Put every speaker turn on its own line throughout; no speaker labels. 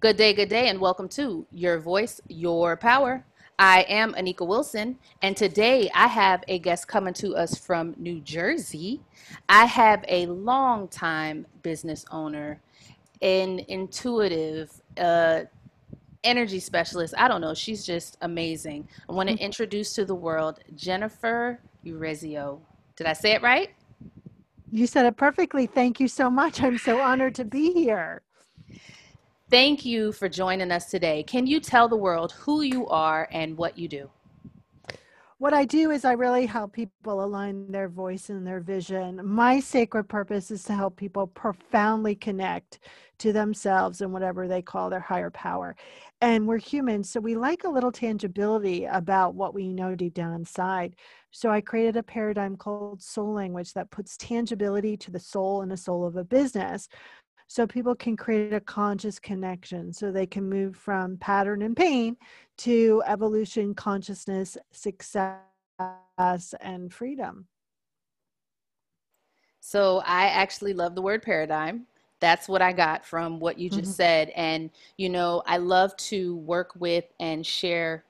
Good day, good day, and welcome to Your Voice, Your Power. I am Anika Wilson, and today I have a guest coming to us from New Jersey. I have a long-time business owner, an intuitive, uh, energy specialist. I don't know. She's just amazing. I want to mm-hmm. introduce to the world Jennifer Urezzio. Did I say it right?
You said it perfectly. Thank you so much. I'm so honored to be here.
Thank you for joining us today. Can you tell the world who you are and what you do?
What I do is I really help people align their voice and their vision. My sacred purpose is to help people profoundly connect to themselves and whatever they call their higher power. And we're humans, so we like a little tangibility about what we know deep down inside. So I created a paradigm called soul language that puts tangibility to the soul and the soul of a business so people can create a conscious connection so they can move from pattern and pain to evolution consciousness success and freedom.
So i actually love the word paradigm. That's what i got from what you just mm-hmm. said and you know i love to work with and share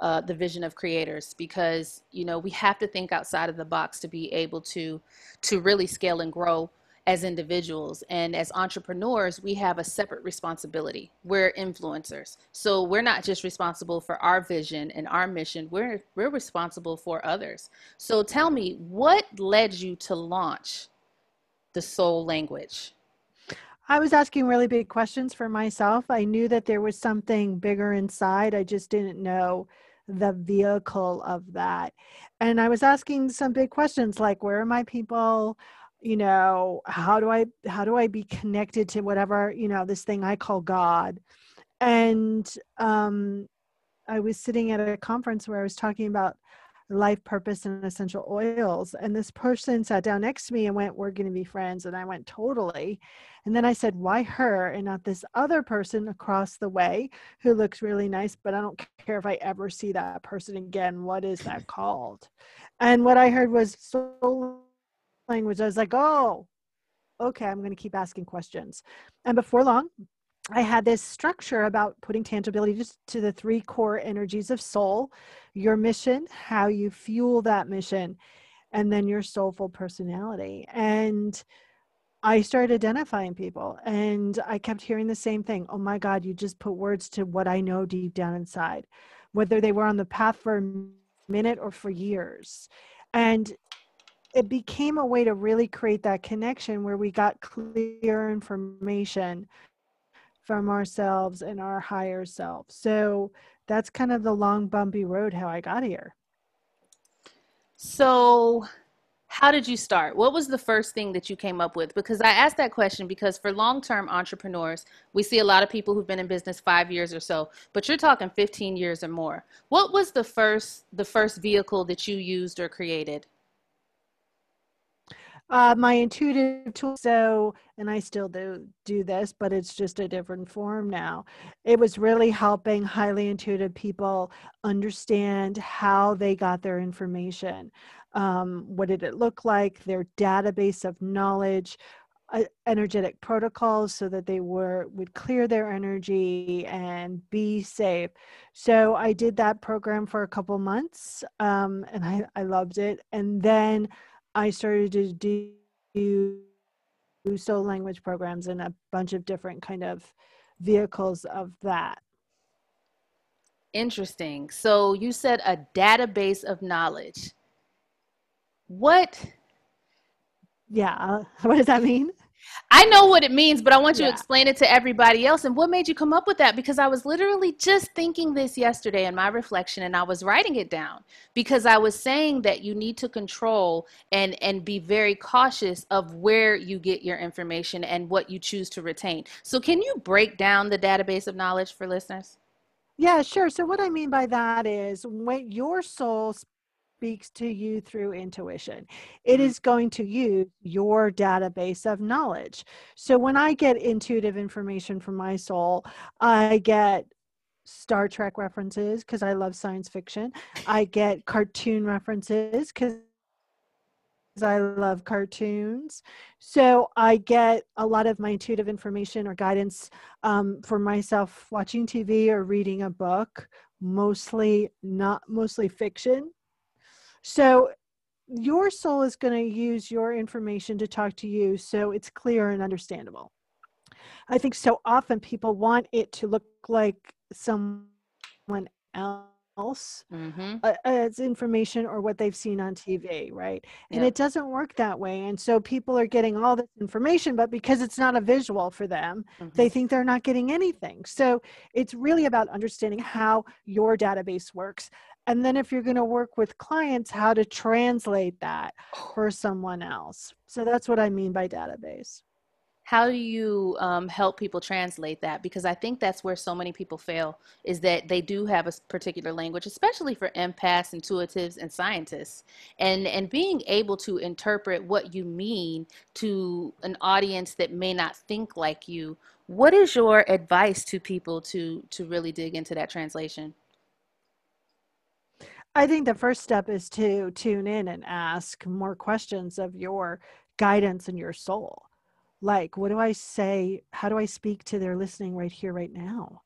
uh, the vision of creators because you know we have to think outside of the box to be able to to really scale and grow as individuals and as entrepreneurs we have a separate responsibility we're influencers so we're not just responsible for our vision and our mission we're we're responsible for others so tell me what led you to launch the soul language
I was asking really big questions for myself. I knew that there was something bigger inside. I just didn't know the vehicle of that. And I was asking some big questions like where are my people? You know how do i how do i be connected to whatever you know this thing i call god? And um i was sitting at a conference where i was talking about life purpose and essential oils and this person sat down next to me and went we're going to be friends and i went totally. And then i said why her and not this other person across the way who looks really nice but i don't care if i ever see that person again. What is that called? And what i heard was soul language, I was like, oh, okay, I'm going to keep asking questions. And before long, I had this structure about putting tangibility just to the three core energies of soul, your mission, how you fuel that mission, and then your soulful personality. And I started identifying people and I kept hearing the same thing. Oh my God, you just put words to what I know deep down inside, whether they were on the path for a minute or for years. And it became a way to really create that connection where we got clear information from ourselves and our higher self. So that's kind of the long, bumpy road how I got here.
So, how did you start? What was the first thing that you came up with? Because I asked that question because for long term entrepreneurs, we see a lot of people who've been in business five years or so, but you're talking 15 years or more. What was the first the first vehicle that you used or created?
Uh, my intuitive tool so and i still do do this but it's just a different form now. It was really helping highly intuitive people understand how they got their information. Um, what did it look like? Their database of knowledge uh, energetic protocols so that they were would clear their energy and be safe. So i did that program for a couple months um, and I, I loved it. And then I started to do soul language programs and a bunch of different kind of vehicles of that.
Interesting. So you said a database of knowledge. What?
Yeah. What does that mean?
I know what it means, but I want you yeah. to explain it to everybody else. And what made you come up with that? Because I was literally just thinking this yesterday in my reflection and I was writing it down because I was saying that you need to control and and be very cautious of where you get your information and what you choose to retain. So can you break down the database of knowledge for listeners?
Yeah, sure. So what I mean by that is when your soul speaks to you through intuition. It mm-hmm. going to use your database of knowledge. So when I get intuitive information from my soul, I get Star Trek references because I love science fiction. I get cartoon references because I love cartoons. So I get a lot of my intuitive information or guidance um, for myself watching TV or reading a book, mostly not mostly fiction. So your soul is going to use your information to talk to you so it's clear and understandable. I think so often people want it to look like someone else mm-hmm. uh, as information or what they've seen on TV, right? And it doesn't work that way. And so people are getting all this information, but because it's not a visual for them, mm-hmm. they think they're not getting anything. So it's really about understanding how your database works. And then if you're going to work with clients, how to translate that for someone else. So that's what I mean by database.
How do you um, help people translate that? Because i think that's where so many people fail is that they do have a particular language especially for empaths intuitives and scientists. And and being able to interpret what you mean to an audience that may not think like you what is your advice to people to to really dig into that translation
I think the first step is to tune in and ask more questions of your guidance and your soul. Like what do i say? How do i speak to their listening right here right now?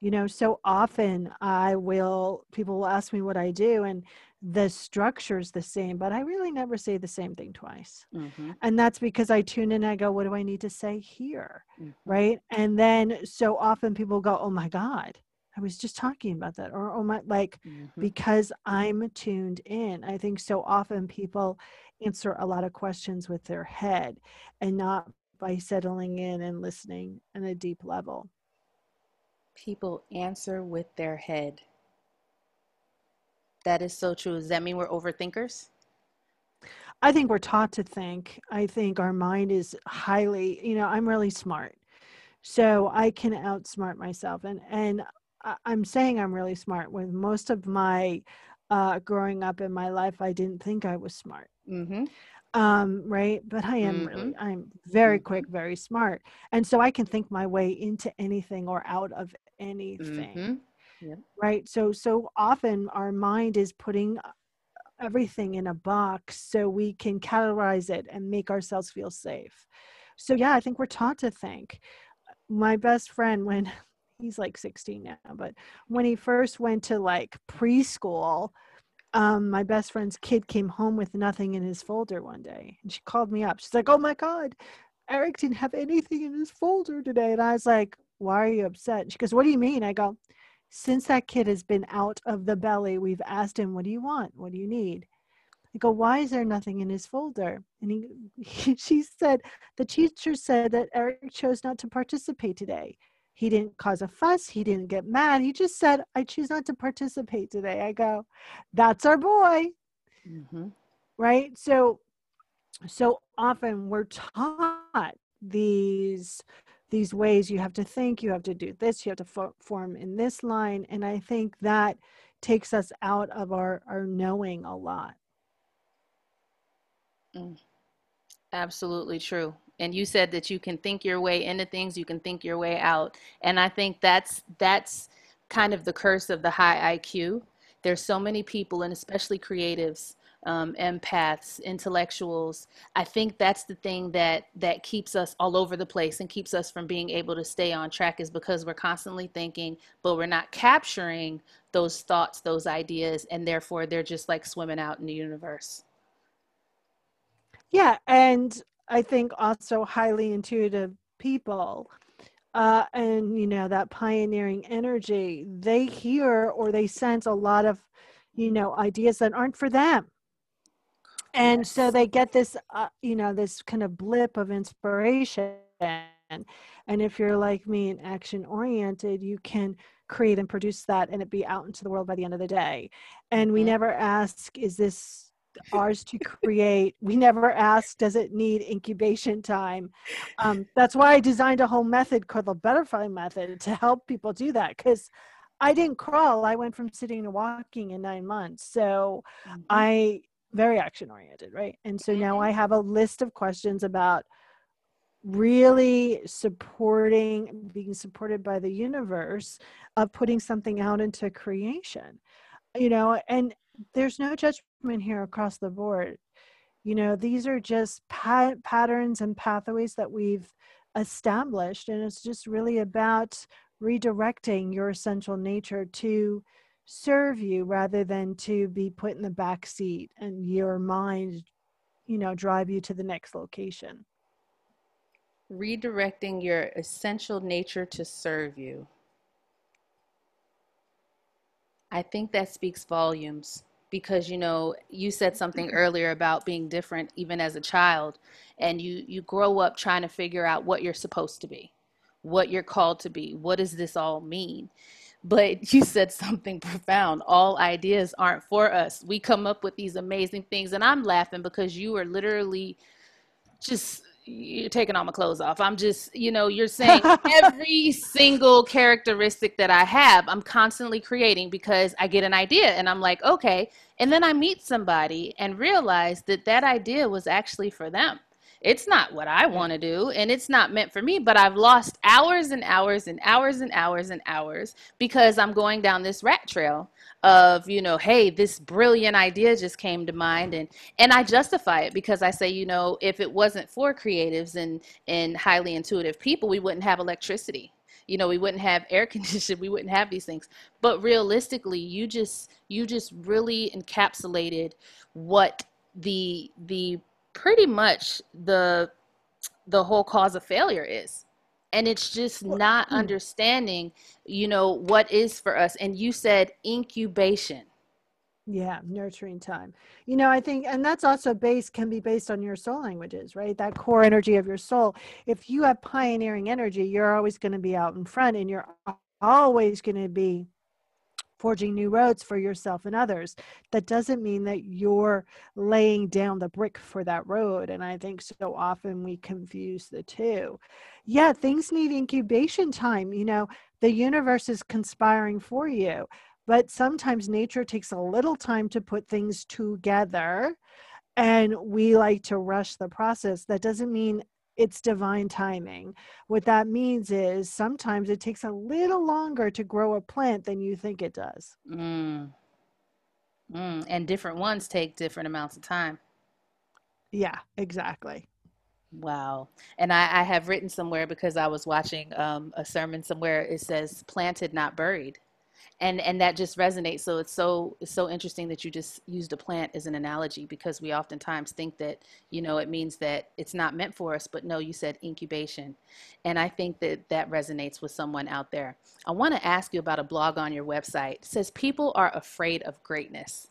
You know so often i will people will ask me what i do and the structure's the same but i really never say the same thing twice. Mm-hmm. and that's because i tune in and i go what do i need to say here? Mm-hmm. right? And then so often people go oh my god i was just talking about that or oh my like mm-hmm. because i'm tuned in i think so often people answer a lot of questions with their head and not by settling in and listening on a deep level.
People answer with their head. That is so true. Does that mean we're overthinkers?
I think we're taught to think. I think our mind is highly, you know, I'm really smart. So I can outsmart myself. And and I'm saying I'm really smart. With most of my uh, growing up in my life, I didn't think I was smart. Mm-hmm. Um, right. But I am mm-hmm. really, I'm very quick, mm-hmm. very smart. And so I can think my way into anything or out of anything. Mm-hmm. Yep. Right. So, so often our mind is putting uh, everything in a box so we can categorize it and make ourselves feel safe. So, yeah, I think we're taught to think. My best friend, when he's like 16 now, but when he first went to like preschool, um, my best friend's kid came home with nothing in his folder one day and she called me up she's like oh my god eric didn't have anything in his folder today and i was like why are you upset and she goes what do you mean i go since that kid has been out of the belly we've asked him what do you want what do you need I go, why is there nothing in his folder? And he, he, she said, the teacher said that Eric chose not to participate today. He didn't cause a fuss. He didn't get mad. He just said, I choose not to participate today. I go, that's our boy. Mm-hmm. Right. So, so often we're taught these these ways you have to think you have to do this you have to fo- form in this line and i think that takes us out of our our knowing a lot
mm. absolutely true and you said that you can think your way into things you can think your way out. And i think that's that's kind of the curse of the high iq there's so many people and especially creatives um, empaths intellectuals i think that's the thing that that keeps us all over the place and keeps us from being able to stay on track is because we're constantly thinking but we're not capturing those thoughts those ideas and therefore they're just like swimming out in the universe.
Yeah and I think also highly intuitive people uh, and you know that pioneering energy they hear or they sense a lot of you know ideas that aren't for them and yes. so they get this uh, you know this kind of blip of inspiration and if you're like me and action oriented you can create and produce that and it be out into the world by the end of the day and we mm-hmm. never ask is this ours to create. We never asked, does it need incubation time? Um, that's why I designed a whole method called the butterfly method to help people do that because I didn't crawl. I went from sitting to walking in nine months. So mm-hmm. I very action oriented, right? And so now I mm-hmm. have a list of questions about really supporting being supported by the universe of putting something out into creation you know and there's no judgment here across the board. You know these are just pat- patterns and pathways that we've established and it's just really about redirecting your essential nature to serve you rather than to be put in the back seat and your mind you know drive you to the next location.
Redirecting your essential nature to serve you. I think that speaks volumes because you know you said something mm-hmm. earlier about being different even as a child and you you grow up trying to figure out what you're supposed to be what you're called to be what does this all mean but you said something profound. All ideas aren't for us. We come up with these amazing things, and I'm laughing because you are literally just you're taking all my clothes off. I'm just, you know, you're saying every single characteristic that I have, I'm constantly creating because I get an idea and I'm like, okay. And then I meet somebody and realize that that idea was actually for them it's not what I want to do and it's not meant for me, but I've lost hours and hours and hours and hours and hours because I'm going down this rat trail of, you know, hey, this brilliant idea just came to mind and and I justify it because I say, you know, if it wasn't for creatives and and highly intuitive people, we wouldn't have electricity. You know we wouldn't have air conditioning we wouldn't have these things. But realistically you just you just really encapsulated what the the pretty much the the whole cause of failure is and it's just not hmm. understanding you know what is for us. And you said incubation.
Yeah nurturing time. You know i think and that's also based can be based on your soul languages right? That core energy of your soul. If you have pioneering energy you're always going to be out in front and you're always going to be forging new roads for yourself and others. That doesn't mean that you're laying down the brick for that road. And I think so often we confuse the two. Yeah, things need incubation time. You know, the universe is conspiring for you, but sometimes nature takes a little time to put things together. And we like to rush the process. That doesn't mean it's divine timing. What that means is sometimes it takes a little longer to grow a plant than you think it does.
Mm. Mm. And different ones take different amounts of time.
Yeah, exactly.
Wow. And I, I have written somewhere because I was watching um, a sermon somewhere, it says planted, not buried and and that just resonates. So it's so it's so interesting that you just used a plant as an analogy because we oftentimes think that you know it means that it's not meant for us but no you said incubation. And i think that that resonates with someone out there. I want to ask you about a blog on your website. It says people are afraid of greatness.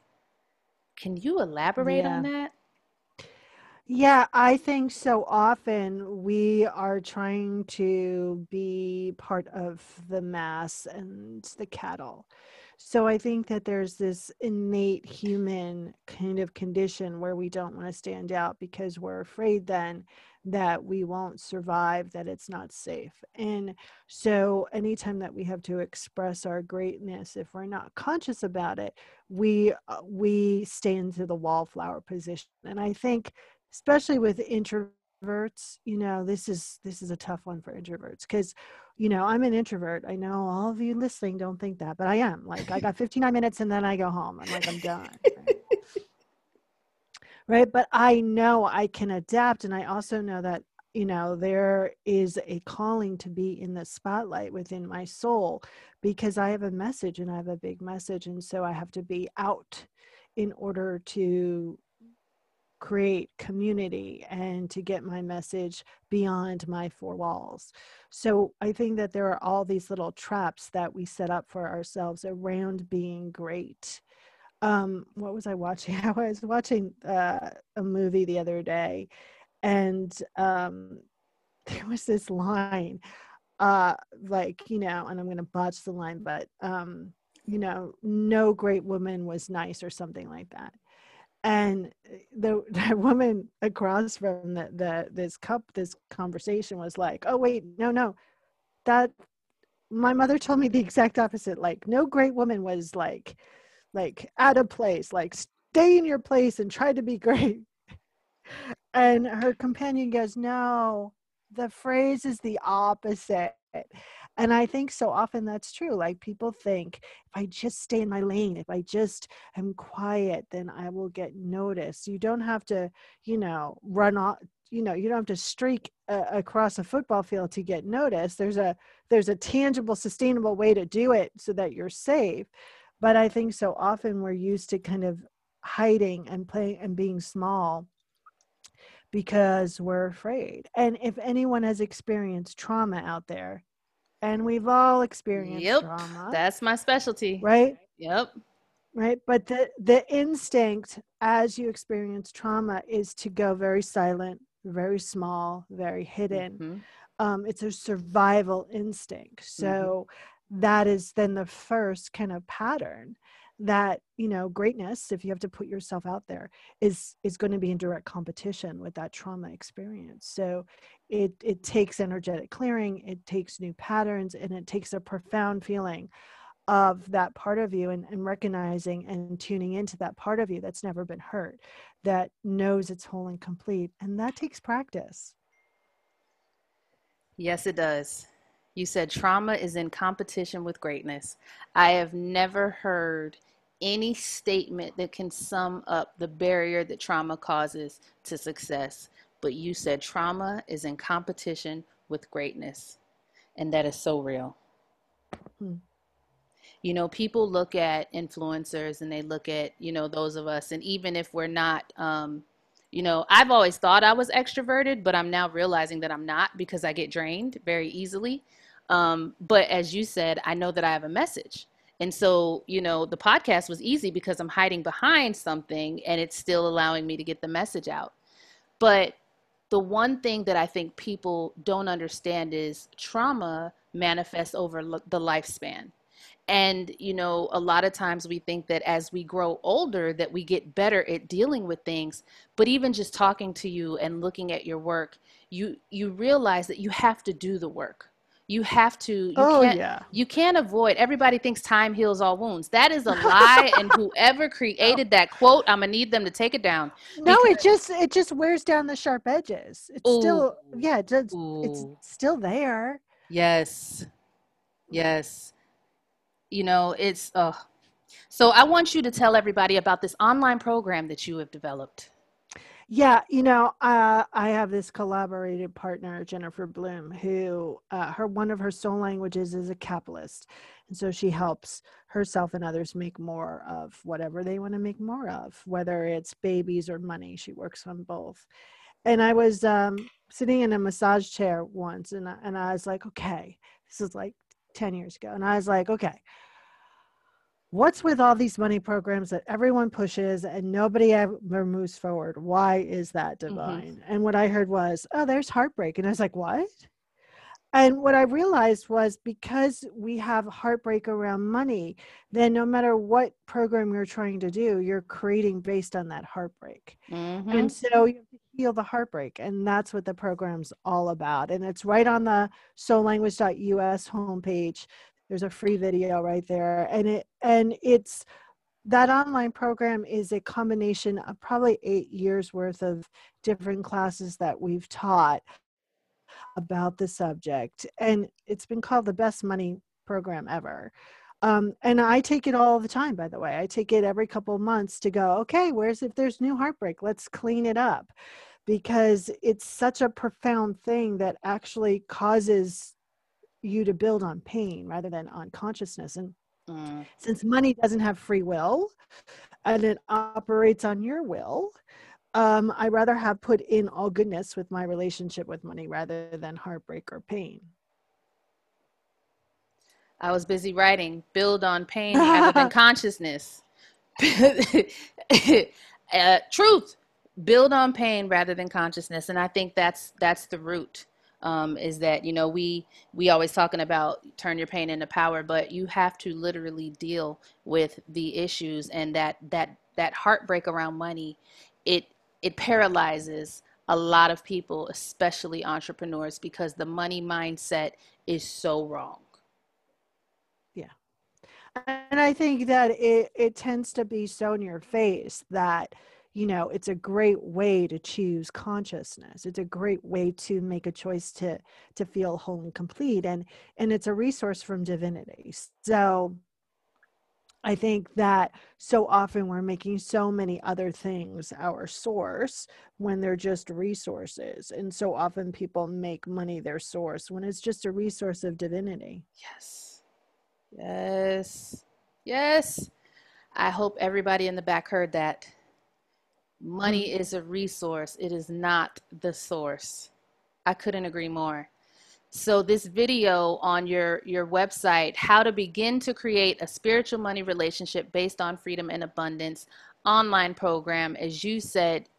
Can you elaborate yeah. on that
yeah, I think so often we are trying to be part of the mass and the cattle. So I think that there's this innate human kind of condition where we don't want to stand out because we're afraid then that we won't survive, that it's not safe. And so anytime that we have to express our greatness, if we're not conscious about it, we uh, we stay into the wallflower position. And I think especially with introverts you know this is this is a tough one for introverts because you know i'm an introvert i know all of you listening don't think that but i am like i got 59 minutes and then i go home i'm like i'm done right? right but i know i can adapt and i also know that you know there is a calling to be in the spotlight within my soul because i have a message and i have a big message and so i have to be out in order to create community and to get my message beyond my four walls. So I think that there are all these little traps that we set up for ourselves around being great. Um, what was I watching? I was watching uh, a movie the other day, and um, there was this line, uh, like you know, and I'm going to botch the line, but um, you know, no great woman was nice or something like that and eh, the, the woman across from the, the this cup this conversation was like oh wait no no. That my mother told me the exact opposite. Like no great woman was like like out of place. Like stay in your place and try to be great. And her companion goes no the phrase is the opposite and i think so often that's true like people think if i just stay in my lane if i just am quiet then i will get noticed. You don't have to you know run off you know you don't have to streak uh, across a football field to get noticed. There's a there's a tangible sustainable way to do it so that you're safe. But i think so often we're used to kind of hiding and playing and being small because we're afraid. And if anyone has experienced trauma out there, and we've all experienced
yep,
trauma.
That's my specialty.
Right?
Yep.
Right. But the the instinct as you experience trauma is to go very silent, very small, very hidden. Mm-hmm. Um, it's a survival instinct. So mm-hmm. that is then the first kind of pattern that you know greatness if you have to put yourself out there is is going to be in direct competition with that trauma experience. So it it takes energetic clearing it takes new patterns and it takes a profound feeling of that part of you and, and recognizing and tuning into that part of you that's never been hurt that knows it's whole and complete and that takes practice.
Yes it does. You said trauma is in competition with greatness. I have never heard any statement that can sum up the barrier that trauma causes to success. But you said trauma is in competition with greatness. And that is so real. Hmm. You know, people look at influencers and they look at, you know, those of us, and even if we're not, um, you know, I've always thought I was extroverted, but I'm now realizing that I'm not because I get drained very easily. Um, but as you said, I know that I have a message. And so, you know, the podcast was easy because I'm hiding behind something and it's still allowing me to get the message out. But the one thing that I think people don't understand is trauma manifests over the lifespan. And, you know, a lot of times we think that as we grow older that we get better at dealing with things, but even just talking to you and looking at your work, you you realize that you have to do the work you have to you
oh,
can't
yeah.
you can't avoid everybody thinks time heals all wounds. That is a lie and whoever created that quote i'm gonna need them to take it down
no it just it just wears down the sharp edges. It's ooh, still yeah it's, it's still there.
Yes. Yes. You know it's uh so i want you to tell everybody about this online program that you have developed
yeah, you know, uh, I have this collaborated partner, Jennifer Bloom, who uh, her one of her soul languages is a capitalist, and so she helps herself and others make more of whatever they want to make more of, whether it's babies or money. She works on both. And I was um, sitting in a massage chair once, and I, and I was like, okay, this is like ten years ago, and I was like, okay what's with all these money programs that everyone pushes and nobody ever moves forward? Why is that mm-hmm. divine? Mm-hmm. And what I heard was, oh, there's heartbreak. And I was like, what? And what I realized was because we have heartbreak around money, then no matter what program you're trying to do, you're creating based on that heartbreak. Mm-hmm. And so you have to heal the heartbreak. And that's what the program's all about. And it's right on the soullanguage.us homepage there's a free video right there. And it and it's that online program is a combination of probably eight years worth of different classes that we've taught about the subject. And it's been called the best money program ever. Um, and i take it all the time by the way. I take it every couple of months to go okay where's if there's new heartbreak let's clean it up. Because it's such a profound thing that actually causes you to build on pain rather than on consciousness. And mm. since money doesn't have free will and it operates on your will, um, I rather have put in all goodness with my relationship with money rather than heartbreak or pain.
I was busy writing, build on pain rather than consciousness. uh, truth, build on pain rather than consciousness, and I think that's that's the root um, is that you know we we always talking about turn your pain into power but you have to literally deal with the issues and that that that heartbreak around money it it paralyzes a lot of people especially entrepreneurs because the money mindset is so wrong.
Yeah. And i think that it it tends to be so in your face that you know it's a great way to choose consciousness it's a great way to make a choice to to feel whole and complete and and it's a resource from divinity so I think that so often we're making so many other things our source when they're just resources. And so often people make money their source when it's just a resource of divinity.
Yes. Yes. Yes. I hope everybody in the back heard that. Money is a resource, it is not the source. I couldn't agree more. So this video on your your website, how to begin to create a spiritual money relationship based on freedom and abundance online program. As you said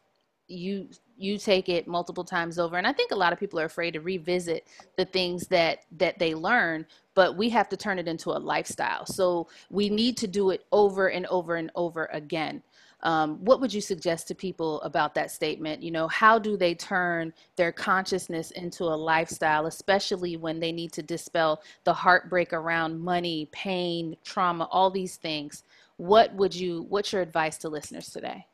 you you take it multiple times over. And i think a lot of people are afraid to revisit the things that that they learn but we have to turn it into a lifestyle. So we need to do it over and over and over again um, what would you suggest to people about that statement? You know, how do they turn their consciousness into a lifestyle, especially when they need to dispel the heartbreak around money, pain, trauma, all these things? What would you, what's your advice to listeners today?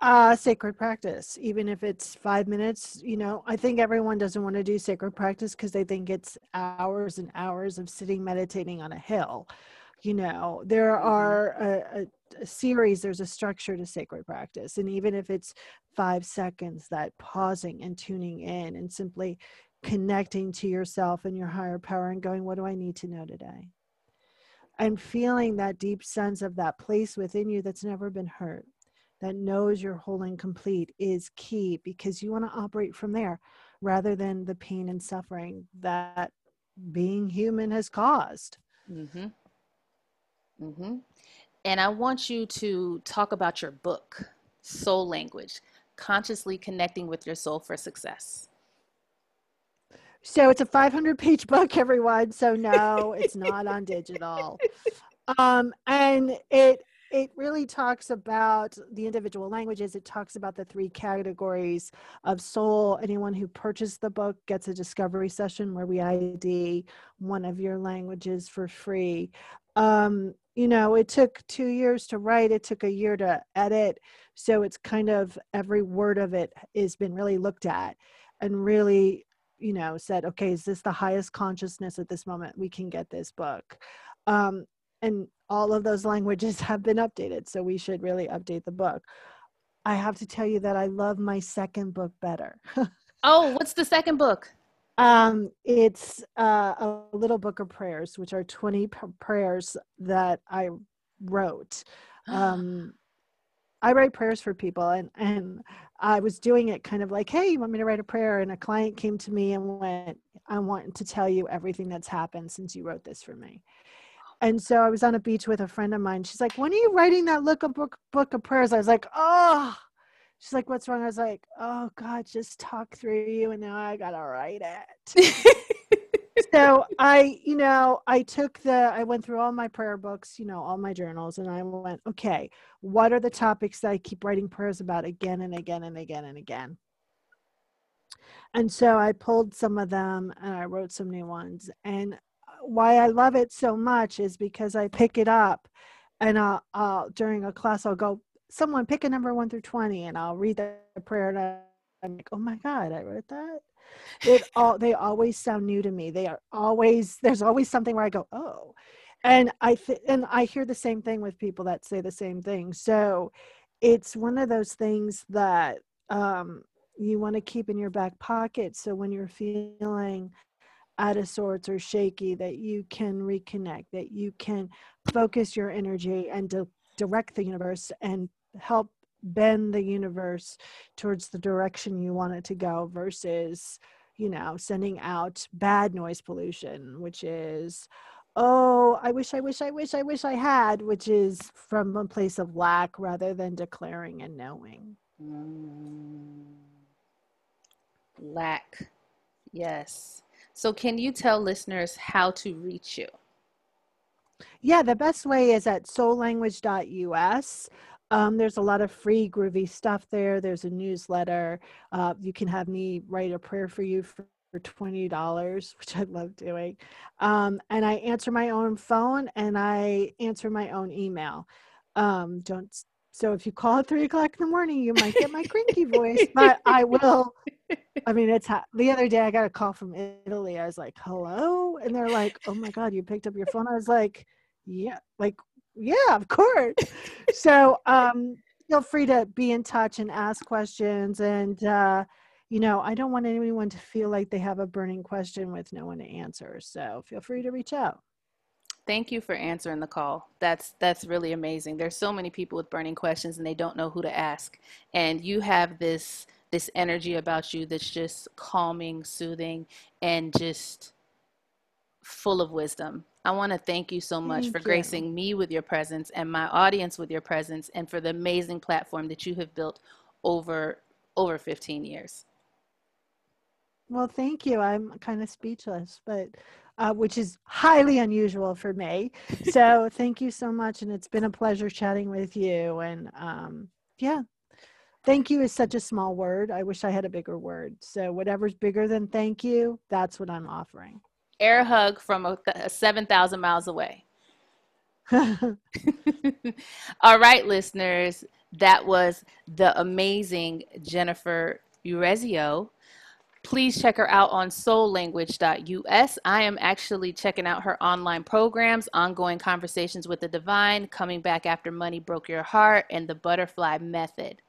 uh sacred practice even if it's five minutes you know i think everyone doesn't want to do sacred practice because they think it's hours and hours of sitting meditating on a hill you know there mm-hmm. are a, a, a, series there's a structure to sacred practice and even if it's five seconds that pausing and tuning in and simply connecting to yourself and your higher power and going what do i need to know today and feeling that deep sense of that place within you that's never been hurt that knows you're whole and complete is key because you want to operate from there rather than the pain and suffering that being human has caused mm-hmm.
Mm-hmm. And I want you to talk about your book, Soul Language Consciously Connecting with Your Soul for Success.
So it's a 500 page book, everyone. So no, it's not on digital. Um, and it it really talks about the individual languages. It talks about the three categories of soul. Anyone who purchased the book gets a discovery session where we ID one of your languages for free. Um, you know, it took two years to write, it took a year to edit. So it's kind of every word of it has been really looked at and really, you know, said, okay, is this the highest consciousness at this moment? We can get this book. Um, and all of those languages have been updated. So we should really update the book. I have to tell you that I love my second book better.
oh, what's the second book?
Um, it's uh, a little book of prayers, which are 20 p- prayers that I wrote. Um, I write prayers for people, and, and I was doing it kind of like, hey, you want me to write a prayer? And a client came to me and went, I want to tell you everything that's happened since you wrote this for me. And so I was on a beach with a friend of mine. She's like, when are you writing that look a book, book of prayers? I was like, oh, she's like, what's wrong? I was like, oh God, just talk through you. And now I got to write it. so I, you know, I took the, I went through all my prayer books, you know, all my journals, and I went, okay, what are the topics that I keep writing prayers about again and again and again and again? And so I pulled some of them and I wrote some new ones. And uh, why I love it so much is because I pick it up and I'll, I'll during a class, I'll go, someone pick a number one through 20 and I'll read the prayer and I'm like, oh my God, I wrote that. It all, they always sound new to me. They are always, there's always something where I go, oh, and I, th- and I hear the same thing with people that say the same thing. So it's one of those things that, um, you want to keep in your back pocket. So when you're feeling out of sorts or shaky, that you can reconnect, that you can focus your energy and di- direct the universe and help bend the universe towards the direction you want it to go versus you know sending out bad noise pollution which is oh i wish i wish i wish i wish i had which is from a place of lack rather than declaring and knowing. Mm.
lack. Yes. So can you tell listeners how to reach you?
Yeah the best way is at soullanguage.us um, there's a lot of free groovy stuff there. There's a newsletter. Uh, you can have me write a prayer for you for, for $20, which I love doing. Um, and I answer my own phone and I answer my own email. Um, don't So if you call at three o'clock in the morning, you might get my cranky voice, but I will. I mean, it's ha- the other day I got a call from Italy. I was like, hello. And they're like, oh my God, you picked up your phone. I was like, yeah, like, yeah, of course. so um, feel free to be in touch and ask questions. And, uh, you know, I don't want anyone to feel like they have a burning question with no one to answer. So feel free to reach out.
Thank you for answering the call. That's that's really amazing. There's so many people with burning questions and they don't know who to ask. And you have this this energy about you that's just calming, soothing, and just full of wisdom. I want to thank you so much
Thank
for
you.
gracing me with your presence and my audience with your presence and for the amazing platform that you have built over over 15 years.
Well, thank you. I'm kind of speechless, but uh, which is highly unusual for me. So thank you so much, and it's been a pleasure chatting with you. And um, yeah, thank you is such a small word. I wish I had a bigger word. So whatever's bigger than thank you, that's what I'm offering.
Air hug from a, th- 7,000 miles away. All right, listeners, that was the amazing Jennifer Urezzio. Please check her out on soullanguage.us. I am actually checking out her online programs, Ongoing Conversations with the Divine, Coming Back After Money Broke Your Heart, and the Butterfly Method.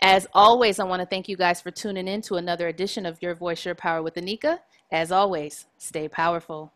As always, I want to thank you guys for tuning in to another edition of Your Voice, Your Power with Anika. As always, stay powerful.